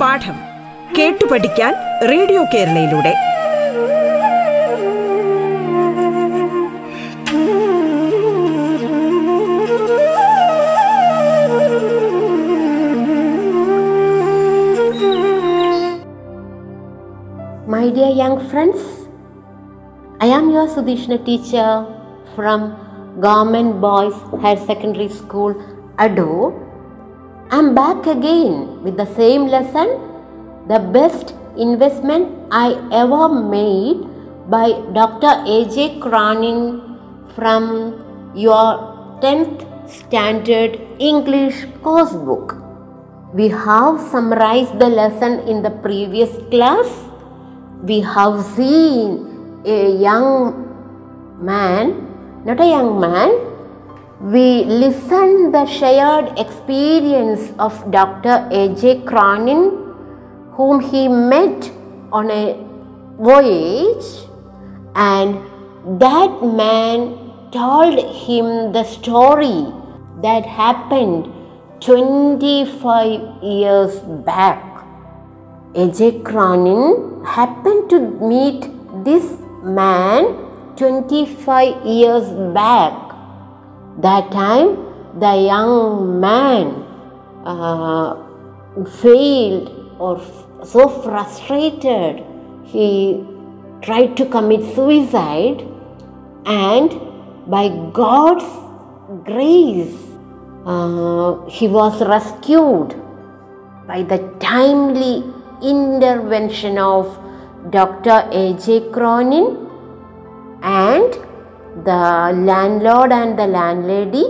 പാഠം കേട്ടു പഠിക്കാൻ radio കേരളയിലൂടെ. My dear young friends I am your Sudheeshna teacher from Government Boys Higher Secondary School, Ado. I am back again with the same lesson, the best investment I ever made by Dr. A.J. Cronin from your 10th standard English course book. We have summarized the lesson in the previous class. We have seen a young man, not a young man. We listened the shared experience of Dr. A.J. Cronin, whom he met on a voyage, and that man told him the story that happened 25 years back. A.J. Cronin happened to meet this man 25 years back. That time, the young man uh, failed or f- so frustrated, he tried to commit suicide, and by God's grace, uh, he was rescued by the timely intervention of Dr. A.J. Cronin and the landlord and the landlady.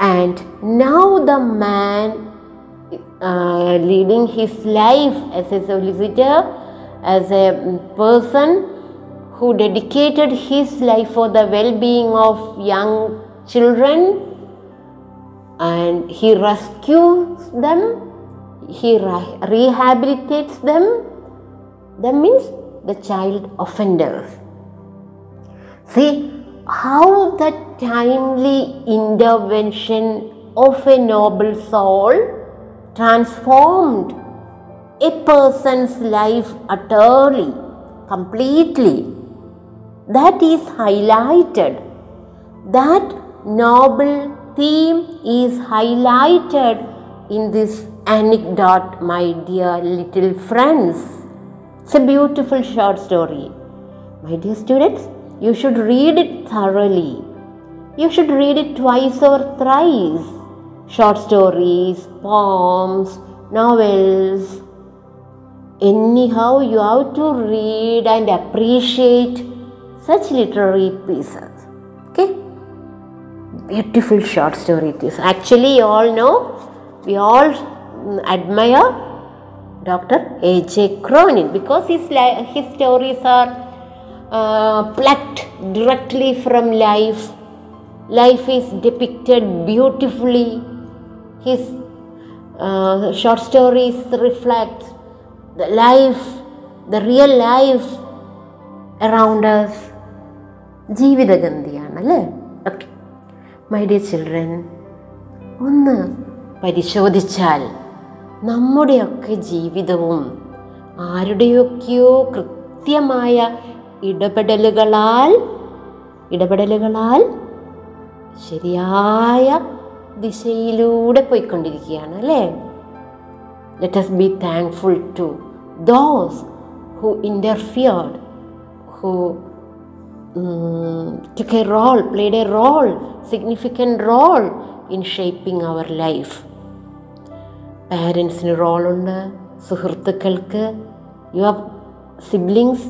And now the man uh, leading his life as a solicitor, as a person who dedicated his life for the well being of young children, and he rescues them, he re- rehabilitates them. That means the child offenders. See how the timely intervention of a noble soul transformed a person's life utterly, completely. That is highlighted. That noble theme is highlighted in this anecdote, my dear little friends. It's a beautiful short story. My dear students, you should read it thoroughly. You should read it twice or thrice. Short stories, poems, novels. Anyhow, you have to read and appreciate such literary pieces. Okay? Beautiful short story it is. Actually, you all know, we all admire Dr. A.J. Cronin because his, li- his stories are uh, plucked directly from life. Life is depicted beautifully. His uh, short stories reflect the life, the real life around us. ജീവിതഗന്ധിയാണ് അല്ലേ okay my dear children ഒന്ന് പരിശോധിച്ചാൽ നമ്മുടെയൊക്കെ ജീവിതവും ആരുടെയൊക്കെയോ കൃത്യമായ ഇടപെടലുകളാൽ ഇടപെടലുകളാൽ ശരിയായ ദിശയിലൂടെ പോയിക്കൊണ്ടിരിക്കുകയാണ് അല്ലേ let be thankful to those who interfered who took a role played a role significant role in shaping our life. പാരൻസിന് റോളുണ്ട് സുഹൃത്തുക്കൾക്ക് your siblings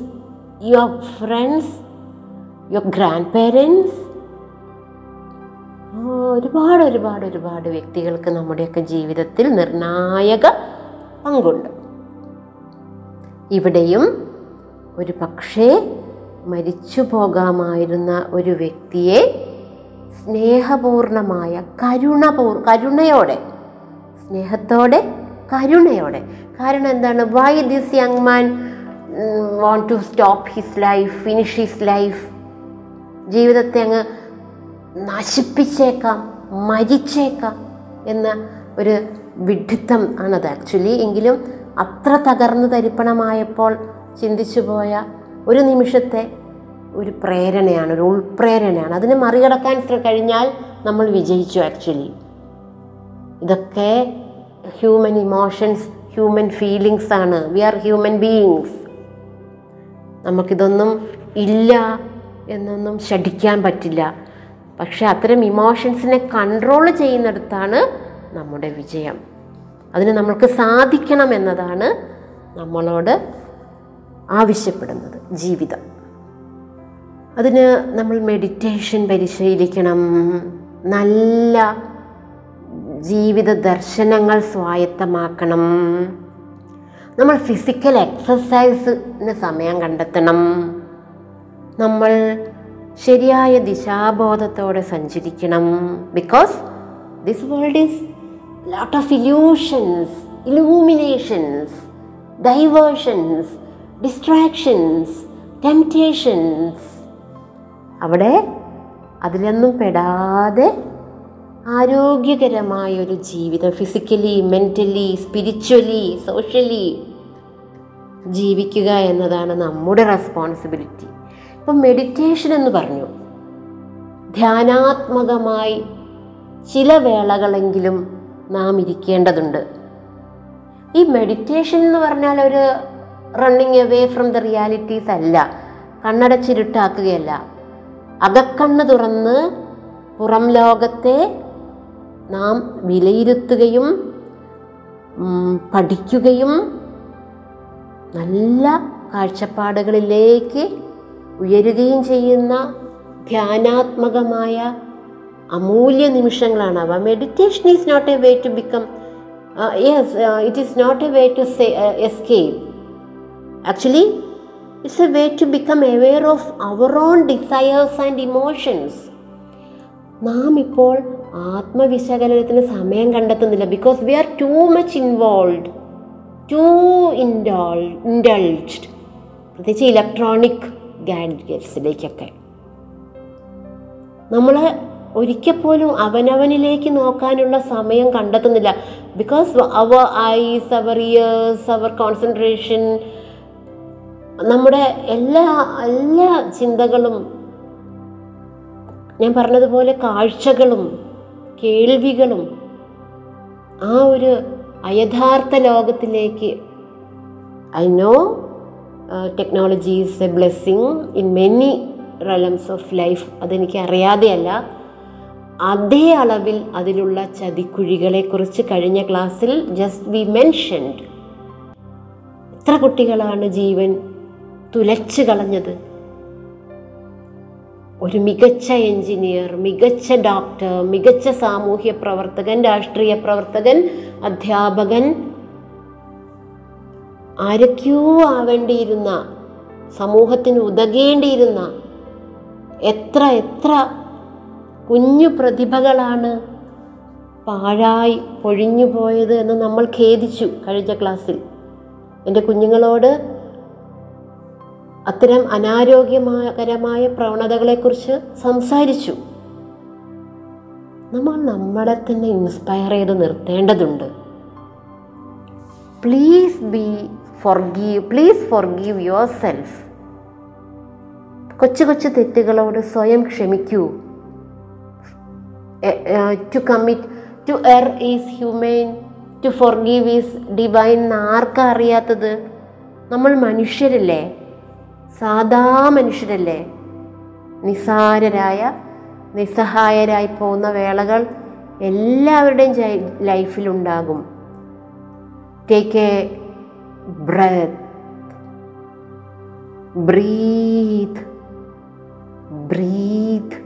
your friends your grandparents ഒരുപാട് ഒരുപാട് ഒരുപാട് വ്യക്തികൾക്ക് നമ്മുടെയൊക്കെ ജീവിതത്തിൽ നിർണായക പങ്കുണ്ട്. ഇവിടെയും ഒരു പക്ഷേ മരിച്ചു പോകാമായിരുന്ന ഒരു വ്യക്തിയെ സ്നേഹപൂർണമായ കരുണപൂർ കരുണയോടെ സ്നേഹത്തോടെ കരുണയോടെ. കാരണം എന്താണ്? Why this young man want to stop his life finish his life ജീവിതത്തെ അങ്ങ് നശിപ്പിച്ചേക്കാം മരിച്ചേക്കാം എന്ന ഒരു വിഡിത്തം ആണത് ആക്ച്വലി എങ്കിലും അത്ര തകർന്നു തരിപ്പണമായപ്പോൾ ചിന്തിച്ചു പോയ ഒരു നിമിഷത്തെ ഒരു പ്രേരണയാണ് ഒരു ഉൾപ്രേരണയാണ്. അതിനെ മറികടക്കാൻ കഴിഞ്ഞാൽ നമ്മൾ വിജയിച്ചു ആക്ച്വലി ഇതൊക്കെ ഹ്യൂമൻ ഇമോഷൻസ് ഹ്യൂമൻ ഫീലിങ്സ് ആണ്. വി ആർ ഹ്യൂമൻ ബീയിങ്സ് നമുക്കിതൊന്നും ഇല്ല എന്നൊന്നും ശഠിക്കാൻ പറ്റില്ല. പക്ഷെ അത്തരം ഇമോഷൻസിനെ കൺട്രോൾ ചെയ്യുന്നിടത്താണ് നമ്മുടെ വിജയം. അതിന് നമ്മൾക്ക് സാധിക്കണം എന്നതാണ് നമ്മളോട് ആവശ്യപ്പെടുന്നത് ജീവിതം. അതിന് നമ്മൾ മെഡിറ്റേഷൻ പരിശീലിക്കണം. നല്ല ജീവിത ദർശനങ്ങൾ സ്വായത്തമാക്കണം. നമ്മൾ ഫിസിക്കൽ എക്സസൈസിന് സമയം കണ്ടെത്തണം. നമ്മൾ ശരിയായ ദിശാബോധത്തോടെ സഞ്ചരിക്കണം. Because this world is lot of illusions illuminations diversions distractions temptations അവിടെ അതിലൊന്നും പെടാതെ ആരോഗ്യകരമായ ഒരു ജീവിതം. ഫിസിക്കലി മെന്റലി സ്പിരിച്വലി സോഷ്യലി ജീവിക്കുക എന്നതാണ് നമ്മുടെ റെസ്പോൺസിബിലിറ്റി ഇപ്പം മെഡിറ്റേഷൻ എന്ന് പറഞ്ഞു. ധ്യാനാത്മകമായി ചില വേളകളെങ്കിലും നാം ഇരിക്കേണ്ടതുണ്ട്. ഈ മെഡിറ്റേഷൻ എന്ന് പറഞ്ഞാൽ ഒരു running away from the realities അല്ല. കണ്ണടച്ചിരുട്ടാക്കുകയല്ല. അകക്കണ്ണ് തുറന്ന് പുറം ലോകത്തെ നാം വിലയിരുത്തുകയും പഠിക്കുകയും നല്ല കാഴ്ചപ്പാടുകളിലേക്ക് ഉയരുകയും ചെയ്യുന്ന ധ്യാനാത്മകമായ അമൂല്യ നിമിഷങ്ങളാണ് അവ. Meditation is not a way to become yes it is not a way to say escape actually it's a way to become aware of our own desires and emotions നാം ഇപ്പോൾ ആത്മവിശകലനത്തിന് സമയം കണ്ടെത്തുന്നില്ല. Because we are too much involve to indulge indulged പ്രത്യേകിച്ച് electronic ഗാഡ്ജറ്റ്സിലേക്കൊക്കെ നമ്മൾ ഒരിക്കൽ പോലും അവനവനിലേക്ക് നോക്കാനുള്ള സമയം കണ്ടെത്തുന്നില്ല. Because our eyes our ears our concentration നമ്മുടെ എല്ലാ എല്ലാ ചിന്തകളും ഞാൻ പറഞ്ഞതുപോലെ കാഴ്ചകളും കേൾവികളും ആ ഒരു അയഥാർത്ഥ ലോകത്തിലേക്ക് I know technology is a blessing in many realms of life അതെനിക്ക് അറിയാതെയല്ല. അതേ അളവിൽ അതിലുള്ള ചതിക്കുഴികളെക്കുറിച്ച് കഴിഞ്ഞ ക്ലാസ്സിൽ ജസ്റ്റ് വി മെൻഷൻഡ് എത്ര കുട്ടികളാണ് ജീവൻ തുലച്ചു കളഞ്ഞത്? ഒരു മികച്ച എഞ്ചിനീയർ മികച്ച ഡോക്ടർ മികച്ച സാമൂഹ്യ പ്രവർത്തകൻ രാഷ്ട്രീയ പ്രവർത്തകൻ അധ്യാപകൻ ആരൊക്കെയോ ആവേണ്ടിയിരുന്ന സമൂഹത്തിന് ഉതകേണ്ടിയിരുന്ന എത്ര എത്ര കുഞ്ഞു പ്രതിഭകളാണ് പാഴായി പൊഴിഞ്ഞു പോയത് എന്ന് നമ്മൾ ഖേദിച്ചു കഴിഞ്ഞ ക്ലാസ്സിൽ. എന്റെ കുഞ്ഞുങ്ങളോട് അത്തരം അനാരോഗ്യകരമായ പ്രവണതകളെക്കുറിച്ച് സംസാരിച്ചു. നമ്മൾ നമ്മളെ തന്നെ ഇൻസ്പയർ ചെയ്ത് നിർത്തേണ്ടതുണ്ട്. Please be forgive please forgive yourself കൊച്ചു കൊച്ചു തെറ്റുകളോട് സ്വയം ക്ഷമിക്കൂ. To commit to err is human to forgive is divine എന്ന് ആർക്കാ അറിയാത്തത്? നമ്മൾ മനുഷ്യരല്ലേ? സാധാ മനുഷ്യരല്ലേ നിസാരരായ നിസ്സഹായരായി പോകുന്ന വേളകൾ എല്ലാവരുടെയും ലൈഫിലുണ്ടാകും. Take a breath breathe breathe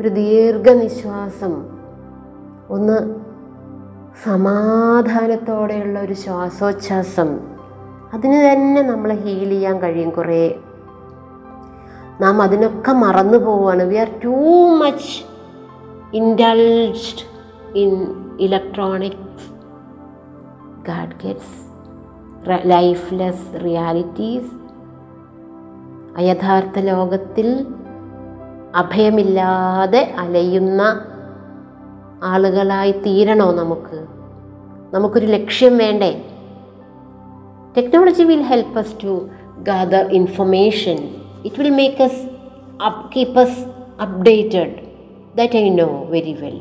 ഒരു ദീർഘനിശ്വാസം. ഒന്ന് സമാധാനത്തോടെയുള്ള ഒരു ശ്വാസോച്ഛ്വാസം അതിന് തന്നെ നമ്മളെ ഹീൽ ചെയ്യാൻ കഴിയും കുറേ. നാം അതിനൊക്കെ മറന്നു പോവുകയാണ് we are too much indulged in electronics gadgets lifeless realities അയഥാർത്ഥ ലോകത്തിൽ അഭയമില്ലാതെ അലയുന്ന ആളുകളായി തീരണോ നമുക്ക്? നമുക്കൊരു ലക്ഷ്യം വേണ്ടേ? Technology will help us to gather information it will make us up keep us updated that I know very well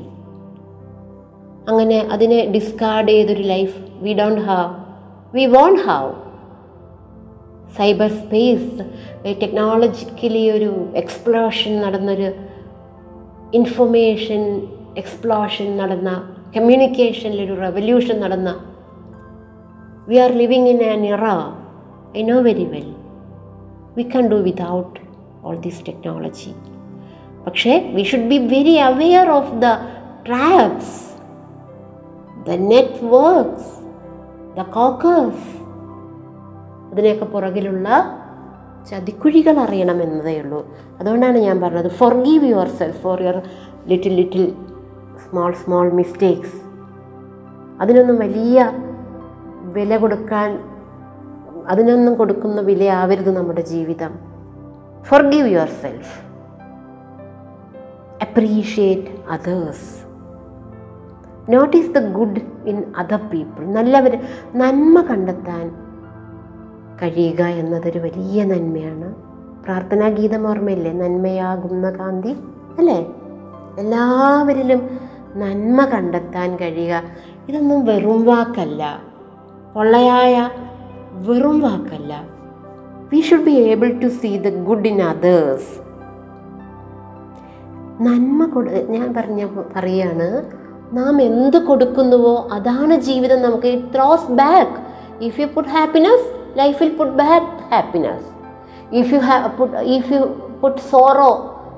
അങ്ങനെ അതിനെ ഡിസ്കാർഡ് ചെയ്തൊരു life we don't have we won't have cyber space technologically ഒരു explosion നടന്നൊരു information explosion നടന്ന കമ്മ്യൂണിക്കേഷനിലൊരു revolution നടന്ന we are living in an era I know very well we can do without all this technology പക്ഷേ we should be very aware of the traps the networks the cockers അതിനെയൊക്കെ പുറകിലുള്ള ചതിക്കുഴികൾ അറിയണമെന്നതേ ഉള്ളൂ. അതുകൊണ്ടാണ് ഞാൻ പറഞ്ഞത് forgive yourself for your little little small small mistakes അതിനൊന്നും വലിയ വില കൊടുക്കാൻ അതിനൊന്നും കൊടുക്കുന്ന വിലയാവരുത് നമ്മുടെ ജീവിതം. Forgive yourself appreciate others notice the good in other people നല്ലവർ നന്മ കണ്ടെത്താൻ കഴിയുക എന്നതൊരു വലിയ നന്മയാണ്. പ്രാർത്ഥനാ ഗീതം ഓർമ്മയില്ലേ? നന്മയാകുന്ന കാന്തി അല്ലേ? എല്ലാവരിലും നന്മ കണ്ടെത്താൻ കഴിയുക. ഇതൊന്നും വെറും വാക്കല്ല. പൊള്ളയായ വെറും വാക്കല്ല. We should be able to see the good in others നന്മ കൊടു ഞാൻ പറഞ്ഞ പറയാണ് നാം എന്ത് കൊടുക്കുന്നുവോ അതാണ് ജീവിതം നമുക്ക്. It throws back if you put happiness ലൈഫിൽ put back happiness if you put if you put sorrow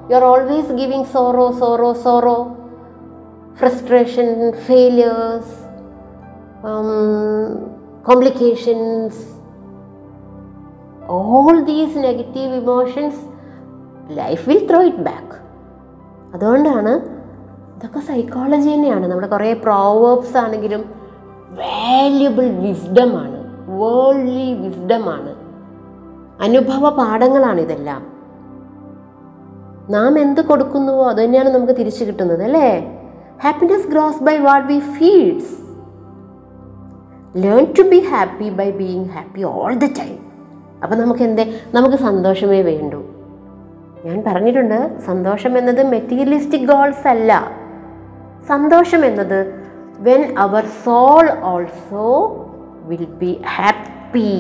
you are always giving sorrow sorrow sorrow frustration failures complications. All these negative emotions life will throw it back. അതുകൊണ്ടാണ് ഇതൊക്കെ psychology തന്നെയാണ്. നമ്മുടെ കുറേ proverbs ആണെങ്കിലും valuable വിസ്ഡമാണ് worldly വിസ്ഡമാണ് അനുഭവ പാഠങ്ങളാണ് ഇതെല്ലാം. നാം എന്ത് കൊടുക്കുന്നുവോ അത് തന്നെയാണ് നമുക്ക് തിരിച്ചു കിട്ടുന്നത് അല്ലേ? Happiness grows by what we feeds learn to be happy by being happy all the time അപ്പം നമുക്ക് എന്തേ നമുക്ക് സന്തോഷമേ വേണ്ടൂ. ഞാൻ പറഞ്ഞിട്ടുണ്ട് സന്തോഷം എന്നത് മെറ്റീരിയലിസ്റ്റിക് ഗോൾസ് അല്ല. സന്തോഷം എന്നത് when our soul also will be happy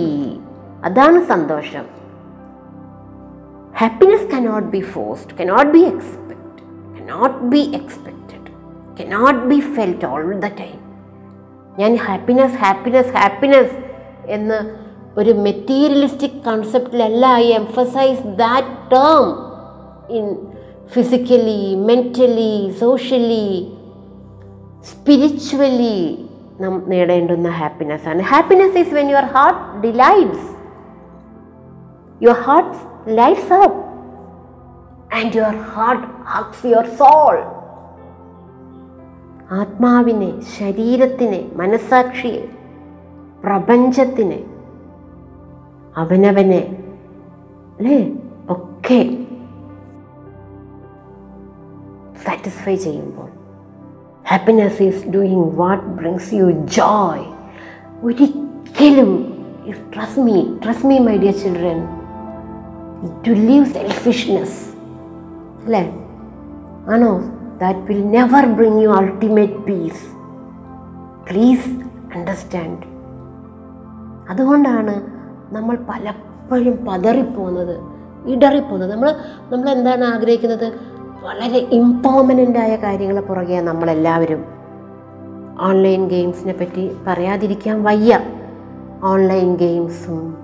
അതാണ് സന്തോഷം. Happiness cannot be forced cannot be expect cannot be expected cannot be felt all the time ഞാൻ ഹാപ്പിനെസ് ഹാപ്പിനെസ് ഹാപ്പിനെസ് എന്ന് ഒരു materialistic കൺസെപ്റ്റിലല്ല I emphasize that term in physically mentally socially spiritually നാം നേടേണ്ടുന്ന happiness ആണ്. Happiness is when your heart delights your heart up and your heart hugs your soul ആത്മാവിനെ ശരീരത്തിനെ മനസാക്ഷിയെ പ്രപഞ്ചത്തിനെ അവനവനെ അല്ലേ? ഒക്കെ സാറ്റിസ്ഫൈ ചെയ്യുമ്പോൾ. Happiness is doing what brings you joy ഒരിക്കലും trust me trust me my dear children to leave selfishness അല്ലേ? ആണോ? That will never bring you ultimate peace please understand അതുകൊണ്ടാണ് നമ്മൾ പലപ്പോഴും പതറിപ്പോകുന്നത് ഇടറിപ്പോകുന്നത്. നമ്മൾ നമ്മൾ എന്താണ് ആഗ്രഹിക്കുന്നത്? വളരെ ഇമ്പോമനന്റായ കാര്യങ്ങളെ പുറകെയാണ് നമ്മളെല്ലാവരും. ഓൺലൈൻ ഗെയിംസിനെ പറ്റി പറയാതിരിക്കാൻ വയ്യ. ഓൺലൈൻ ഗെയിംസും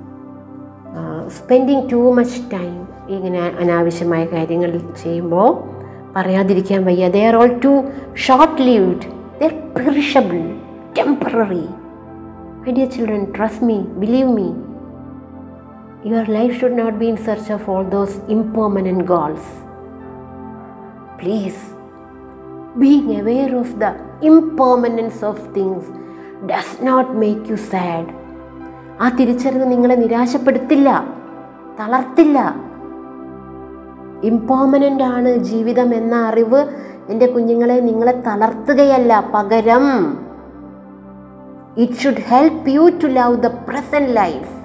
സ്പെൻഡിങ് ടു മച്ച് ടൈം ഇങ്ങനെ അനാവശ്യമായ കാര്യങ്ങൾ ചെയ്യുമ്പോൾ പറയാതിരിക്കാൻ വയ്യ. They are all too short lived they perishable temporary my dear children trust me believe me your life should not be in search of all those impermanent goals please being aware of the impermanence of things does not make you sad ആ തിരിച്ചറിവ് നിങ്ങളെ നിരാശപ്പെടുത്തില്ല തളർത്തില്ല. ഇമ്പോമനന്റ് ആണ് ജീവിതം എന്ന അറിവ് എന്റെ കുഞ്ഞുങ്ങളെ നിങ്ങളെ തളർത്തുകയല്ല. പകരം it should help you to love the present life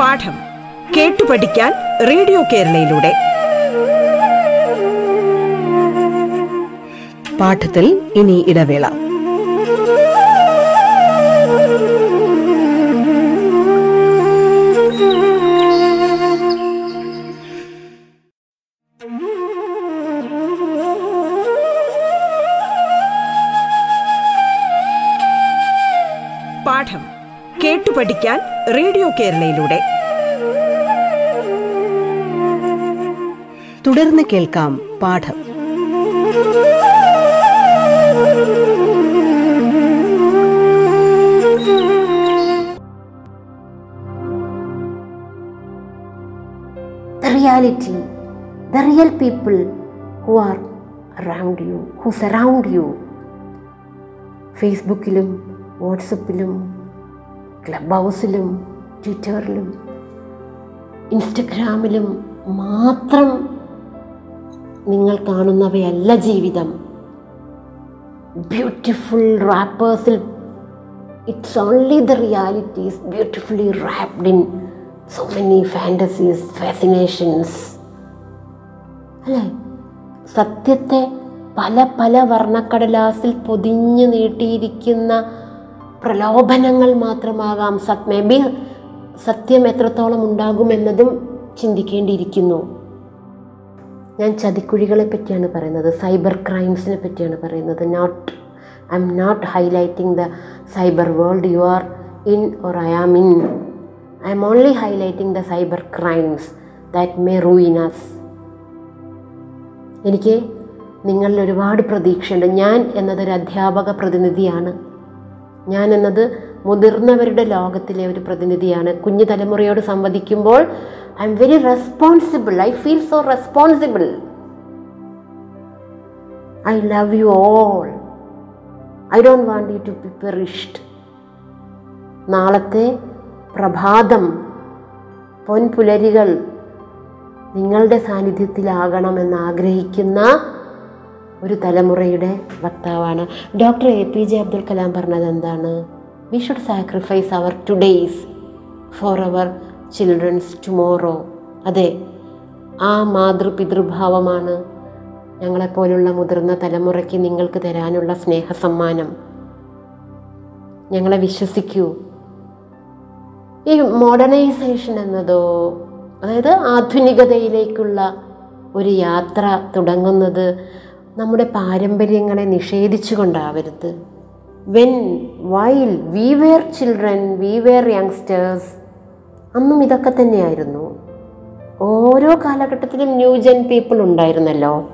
പാഠം കേട്ടു പഠിക്കാൻ റേഡിയോ കേരളയിലൂടെ. പാഠത്തിൽ ഇനി ഇടവേള. കേരളയിലൂടെ. തുടർന്ന് കേൾക്കാം പാഠം. Reality the real people who are around you who surround you ഫേസ്ബുക്കിലും വാട്സപ്പിലും ക്ലബ് ഹൗസിലും ട്വിറ്ററിലും ഇൻസ്റ്റഗ്രാമിലും മാത്രം നിങ്ങൾ കാണുന്നവയല്ല ജീവിതം. Beautiful റാപ്പേഴ്സിൽ it's only the realities beautifully wrapped in so many fantasies fascinations അല്ലേ? സത്യത്തെ പല പല വർണക്കടലാസിൽ പൊതിഞ്ഞു നീട്ടിയിരിക്കുന്ന പ്രലോഭനങ്ങൾ മാത്രമാകാം സത് മേ ബി സത്യം എത്രത്തോളം ഉണ്ടാകുമെന്നതും ചിന്തിക്കേണ്ടിയിരിക്കുന്നു. ഞാൻ ചതിക്കുഴികളെ പറ്റിയാണ് പറയുന്നത്. സൈബർ ക്രൈംസിനെ പറ്റിയാണ് പറയുന്നത്. Not I'm not highlighting the cyber world you are in or I am in I'm only highlighting the cyber crimes that may ruinous എനിക്ക് നിങ്ങളിൽ ഒരുപാട് പ്രതീക്ഷയുണ്ട്. ഞാൻ എന്നതൊരു അധ്യാപക പ്രതിനിധിയാണ്. ഞാൻ എന്നത് മുതിർന്നവരുടെ ലോകത്തിലെ ഒരു പ്രതിനിധിയാണ്. കുഞ്ഞു തലമുറയോട് സംവദിക്കുമ്പോൾ I'm very responsible I feel so responsible I love you all I don't want you to be perished നാളത്തെ പ്രഭാതം പൊൻപുലരികൾ നിങ്ങളുടെ സാന്നിധ്യത്തിലാകണമെന്ന് ആഗ്രഹിക്കുന്ന ഒരു തലമുറയുടെ വക്താവാണ്. Doctor A P J Abdul Kalam പറഞ്ഞത് എന്താണ്? We should sacrifice our todays for our children's tomorrow അതെ ആ മാതൃപിതൃഭാവമാണ് ഞങ്ങളെപ്പോലുള്ള മുതിർന്ന തലമുറയ്ക്ക് നിങ്ങൾക്ക് തരാനുള്ള സ്നേഹസമ്മാനം. ഞങ്ങളെ വിശ്വസിക്കൂ. ഈ മോഡേണൈസേഷൻ എന്നതോ അതായത് ആധുനികതയിലേക്കുള്ള ഒരു യാത്ര തുടങ്ങുന്നത് നമ്മുടെ പാരമ്പര്യങ്ങളെ നിഷേധിച്ചുകൊണ്ടാവരുത്. When while we were children we were youngsters അന്നും ഇതൊക്കെ തന്നെയായിരുന്നു. ഓരോ കാലഘട്ടത്തിലും ന്യൂജൻ പീപ്പിൾ ഉണ്ടായിരുന്നല്ലോ.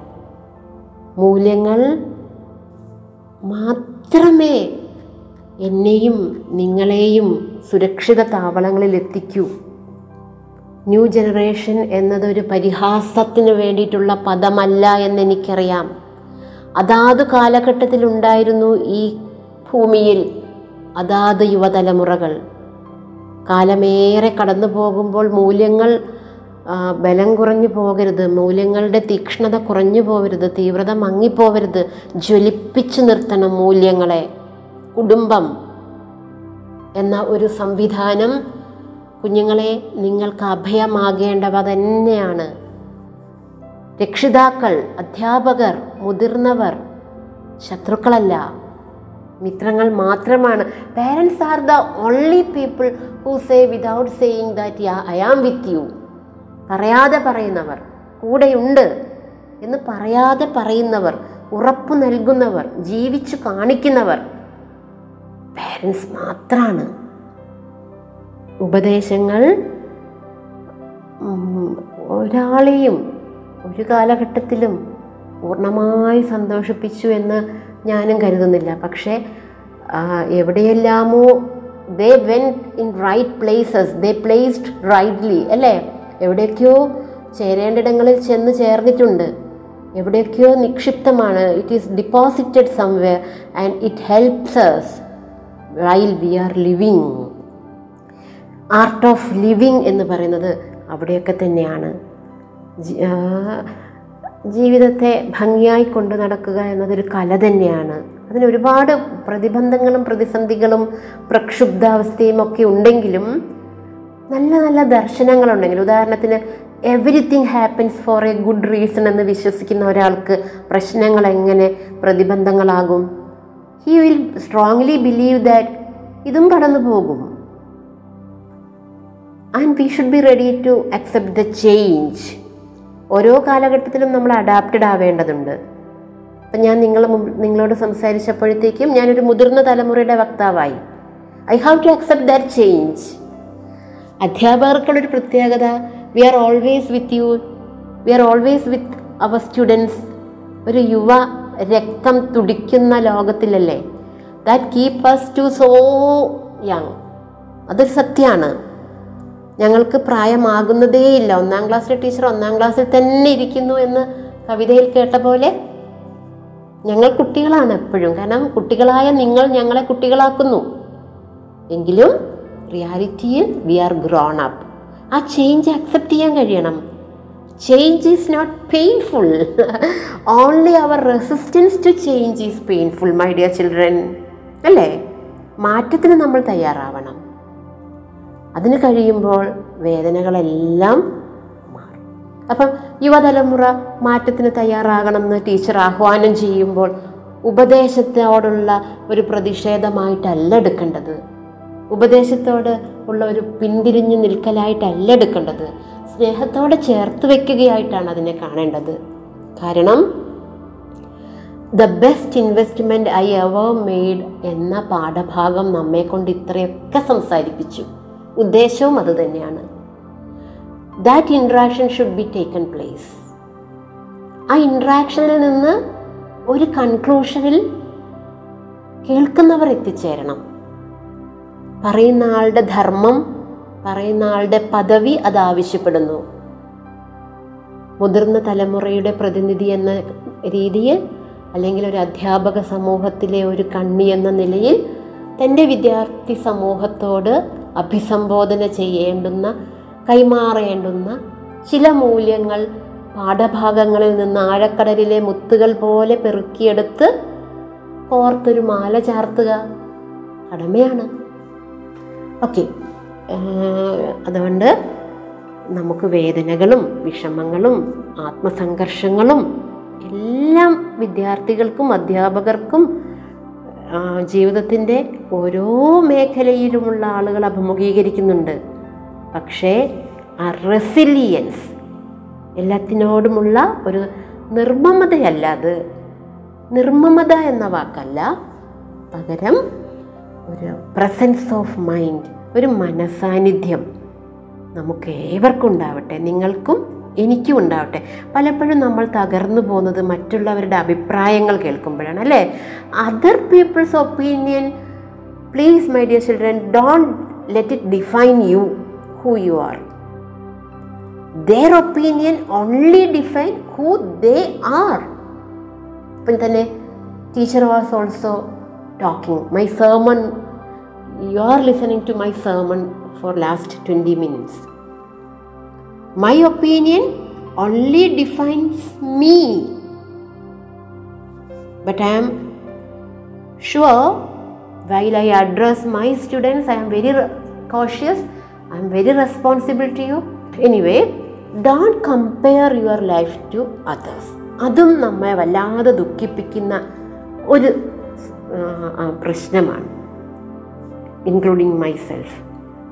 മൂല്യങ്ങൾ മാത്രമേ എന്നെയും നിങ്ങളെയും സുരക്ഷിത താവളങ്ങളിൽ എത്തിക്കൂ. ന്യൂ ജനറേഷൻ എന്നതൊരു പരിഹാസത്തിന് വേണ്ടിയിട്ടുള്ള പദമല്ല എന്നെനിക്കറിയാം. അതാത് കാലഘട്ടത്തിലുണ്ടായിരുന്നു ഈ ഭൂമിയിൽ അതാത് യുവതലമുറകൾ. കാലമേറെ കടന്നു പോകുമ്പോൾ മൂല്യങ്ങൾ ബലം കുറഞ്ഞു പോകരുത് മൂല്യങ്ങളുടെ തീക്ഷ്ണത കുറഞ്ഞു പോകരുത് തീവ്രത മങ്ങിപ്പോവരുത് ജ്വലിപ്പിച്ചു നിർത്തണം മൂല്യങ്ങളെ. കുടുംബം എന്ന ഒരു സംവിധാനം കുഞ്ഞുങ്ങളെ നിങ്ങൾക്ക് അഭയമാകേണ്ടവ തന്നെയാണ്. രക്ഷിതാക്കൾ അധ്യാപകർ മുതിർന്നവർ ശത്രുക്കളല്ല. മിത്രങ്ങൾ മാത്രമാണ്. Parents are the only people who say without saying that I am with you പറയാതെ പറയുന്നവർ കൂടെയുണ്ട് എന്ന് പറയാതെ പറയുന്നവർ ഉറപ്പ് നൽകുന്നവർ ജീവിച്ചു കാണിക്കുന്നവർ പേരൻസ് മാത്രമാണ് ഉപദേശങ്ങൾ ഒരാളെയും ഒരു കാലഘട്ടത്തിലും പൂർണമായി സന്തോഷിപ്പിച്ചു എന്ന് ഞാനും കരുതുന്നില്ല. പക്ഷേ എവിടെയെല്ലാമോ they when in right places they placed rightly അല്ലേ? എവിടെയൊക്കെയോ ചേരേണ്ടിടങ്ങളിൽ ചെന്ന് ചേർന്നിട്ടുണ്ട്. എവിടെയൊക്കെയോ നിക്ഷിപ്തമാണ്. It is deposited somewhere and it helps us while we are living art of living എന്ന് പറയുന്നത് അവിടെയൊക്കെ തന്നെയാണ്. ജീവിതത്തെ ഭംഗിയായി കൊണ്ട് നടക്കുക എന്നതൊരു കല തന്നെയാണ്. അതിന് ഒരുപാട് പ്രതിബന്ധങ്ങളും പ്രതിസന്ധികളും പ്രക്ഷുബ്ധാവസ്ഥയും ഒക്കെ ഉണ്ടെങ്കിലും നല്ല നല്ല ദർശനങ്ങളുണ്ടെങ്കിൽ ഉദാഹരണത്തിന് everything happens for a good reason എന്ന് വിശ്വസിക്കുന്ന ഒരാൾക്ക് പ്രശ്നങ്ങൾ എങ്ങനെ പ്രതിബന്ധങ്ങളാകും? He will strongly believe that ഇതും കടന്നു പോകും. And we should be ready to accept the change ഓരോ കാലഘട്ടത്തിലും നമ്മൾ അഡാപ്റ്റഡ് ആവേണ്ടതുണ്ട്. അപ്പം ഞാൻ നിങ്ങൾ നിങ്ങളോട് സംസാരിച്ചപ്പോഴത്തേക്കും ഞാനൊരു മുതിർന്ന തലമുറയുടെ വക്താവായി. I have to accept that change അധ്യാപകർക്കുള്ളൊരു പ്രത്യേകത we are always with you we are always with our students ഒരു യുവ രക്തം തുടിക്കുന്ന ലോകത്തിലല്ലേ? That keep us to so young അതൊരു സത്യമാണ് ഞങ്ങൾക്ക് പ്രായമാകുന്നതേയില്ല. ഒന്നാം ക്ലാസ്സിലെ ടീച്ചർ ഒന്നാം ക്ലാസ്സിൽ തന്നെ ഇരിക്കുന്നു എന്ന് കവിതയിൽ കേട്ട പോലെ ഞങ്ങൾ കുട്ടികളാണ് എപ്പോഴും. കാരണം കുട്ടികളായ നിങ്ങൾ ഞങ്ങളെ കുട്ടികളാക്കുന്നു. എങ്കിലും റിയാലിറ്റിയിൽ വി ആർ ഗ്രോൺ അപ്പ്. ആ ചേഞ്ച് അക്സെപ്റ്റ് ചെയ്യാൻ കഴിയണം. Change is not painful only our resistance to change is painful my dear children അല്ലേ? മാറ്റത്തിന് നമ്മൾ തയ്യാറാവണം. അതിന് കഴിയുമ്പോൾ വേദനകളെല്ലാം മാറും. അപ്പം യുവതലമുറ മാറ്റത്തിന് തയ്യാറാകണമെന്ന് ടീച്ചർ ആഹ്വാനം ചെയ്യുമ്പോൾ ഉപദേശത്തോടുള്ള ഒരു പ്രതിഷേധമായിട്ടല്ല എടുക്കേണ്ടത്. ഉപദേശത്തോട് ഉള്ള ഒരു പിന്തിരിഞ്ഞു നിൽക്കലായിട്ടല്ല എടുക്കേണ്ടത്. സ്നേഹത്തോടെ ചേർത്ത് വെക്കുകയായിട്ടാണ് അതിനെ കാണേണ്ടത്. കാരണം the best investment I ever made എന്ന പാഠഭാഗം നമ്മെ കൊണ്ട് ഇത്രയൊക്കെ സംസാരിപ്പിച്ചു. ഉദ്ദേശവും അത് തന്നെയാണ്. That interaction should be taken place ആ ഇൻട്രാക്ഷനിൽ നിന്ന് ഒരു കൺക്ലൂഷനിൽ കേൾക്കുന്നവർ എത്തിച്ചേരണം. പറയുന്ന ആളുടെ ധർമ്മം പറയുന്ന ആളുടെ പദവി അത് ആവശ്യപ്പെടുന്നു. മുതിർന്ന തലമുറയുടെ പ്രതിനിധി എന്ന രീതിയിൽ അല്ലെങ്കിൽ ഒരു അധ്യാപക സമൂഹത്തിലെ ഒരു കണ്ണി എന്ന നിലയിൽ തന്റെ വിദ്യാർത്ഥി സമൂഹത്തോട് അഭിസംബോധന ചെയ്യേണ്ടുന്ന കൈമാറേണ്ടുന്ന ചില മൂല്യങ്ങൾ പാഠഭാഗങ്ങളിൽ നിന്ന് ആഴക്കടലിലെ മുത്തുകൾ പോലെ പെറുക്കിയെടുത്ത് ഓർത്തൊരു മാല ചാർത്തുക. കടമയാണ്. ഓക്കെ. അതുകൊണ്ട് നമുക്ക് വേദനകളും വിഷമങ്ങളും ആത്മസംഘർഷങ്ങളും എല്ലാം വിദ്യാർത്ഥികൾക്കും അധ്യാപകർക്കും ജീവിതത്തിന്റെ ഓരോ മേഖലയിലുമുള്ള ആളുകൾ അഭിമുഖീകരിക്കുന്നുണ്ട്. പക്ഷേ ആ റെസിലിയൻസ് എല്ലാത്തിനോടുമുള്ള ഒരു നിർമ്മമതയല്ല അത്. നിർമ്മമത എന്ന വാക്കല്ല. പകരം ഒരു പ്രസൻസ് ഓഫ് മൈൻഡ് ഒരു മനസാന്നിധ്യം നമുക്ക് ഏവർക്കും ഉണ്ടാവട്ടെ നിങ്ങൾക്കും എനിക്കും ഉണ്ടാവട്ടെ. പലപ്പോഴും നമ്മൾ തകർന്നു പോകുന്നത് മറ്റുള്ളവരുടെ അഭിപ്രായങ്ങൾ കേൾക്കുമ്പോഴാണ് അല്ലേ? Other people's opinion please my dear children don't let it define you who you are their opinion only define who they are ഇപ്പം തന്നെ teacher was also talking my sermon you are listening to my sermon for last 20 minutes. My opinion only defines me but i am sure while i address my students i am very cautious i am very responsible to you anyway don't compare your life to others അതും നമ്മെ വല്ലാതെ ദുഃഖിപ്പിക്കുന്ന ഒരു പ്രശ്നമാണ് including my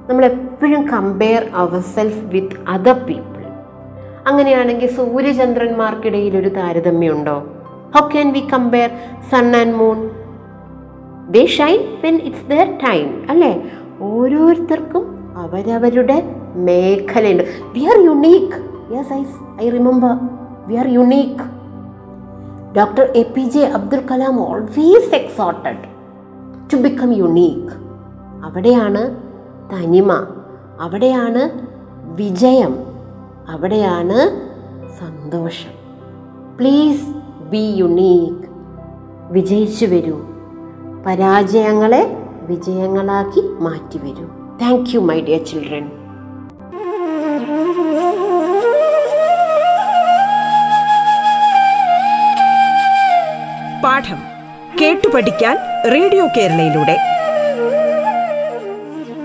self നമ്മളെപ്പോഴും compare ourself with other people അങ്ങനെയാണെങ്കിൽ സൂര്യചന്ദ്രന്മാർക്കിടയിൽ ഒരു താരതമ്യമുണ്ടോ? How can we compare sun and moon they shine when it's their time അല്ലേ? ഓരോരുത്തർക്കും അവരവരുടെ മേഖലയുണ്ട്. We are unique yes I I remember we are unique doctor A P J Abdul Kalam always exhorted to become unique അവിടെയാണ് തനിമ. അവിടെയാണ് വിജയം. അവിടെയാണ് സന്തോഷം. Please be unique വിജയിച്ചു വരൂ. പരാജയങ്ങളെ വിജയങ്ങളാക്കി മാറ്റി വരൂ thank you my dear children പാഠം കേട്ടു പഠിക്കാൻ റേഡിയോ കേരളയിലൂടെ.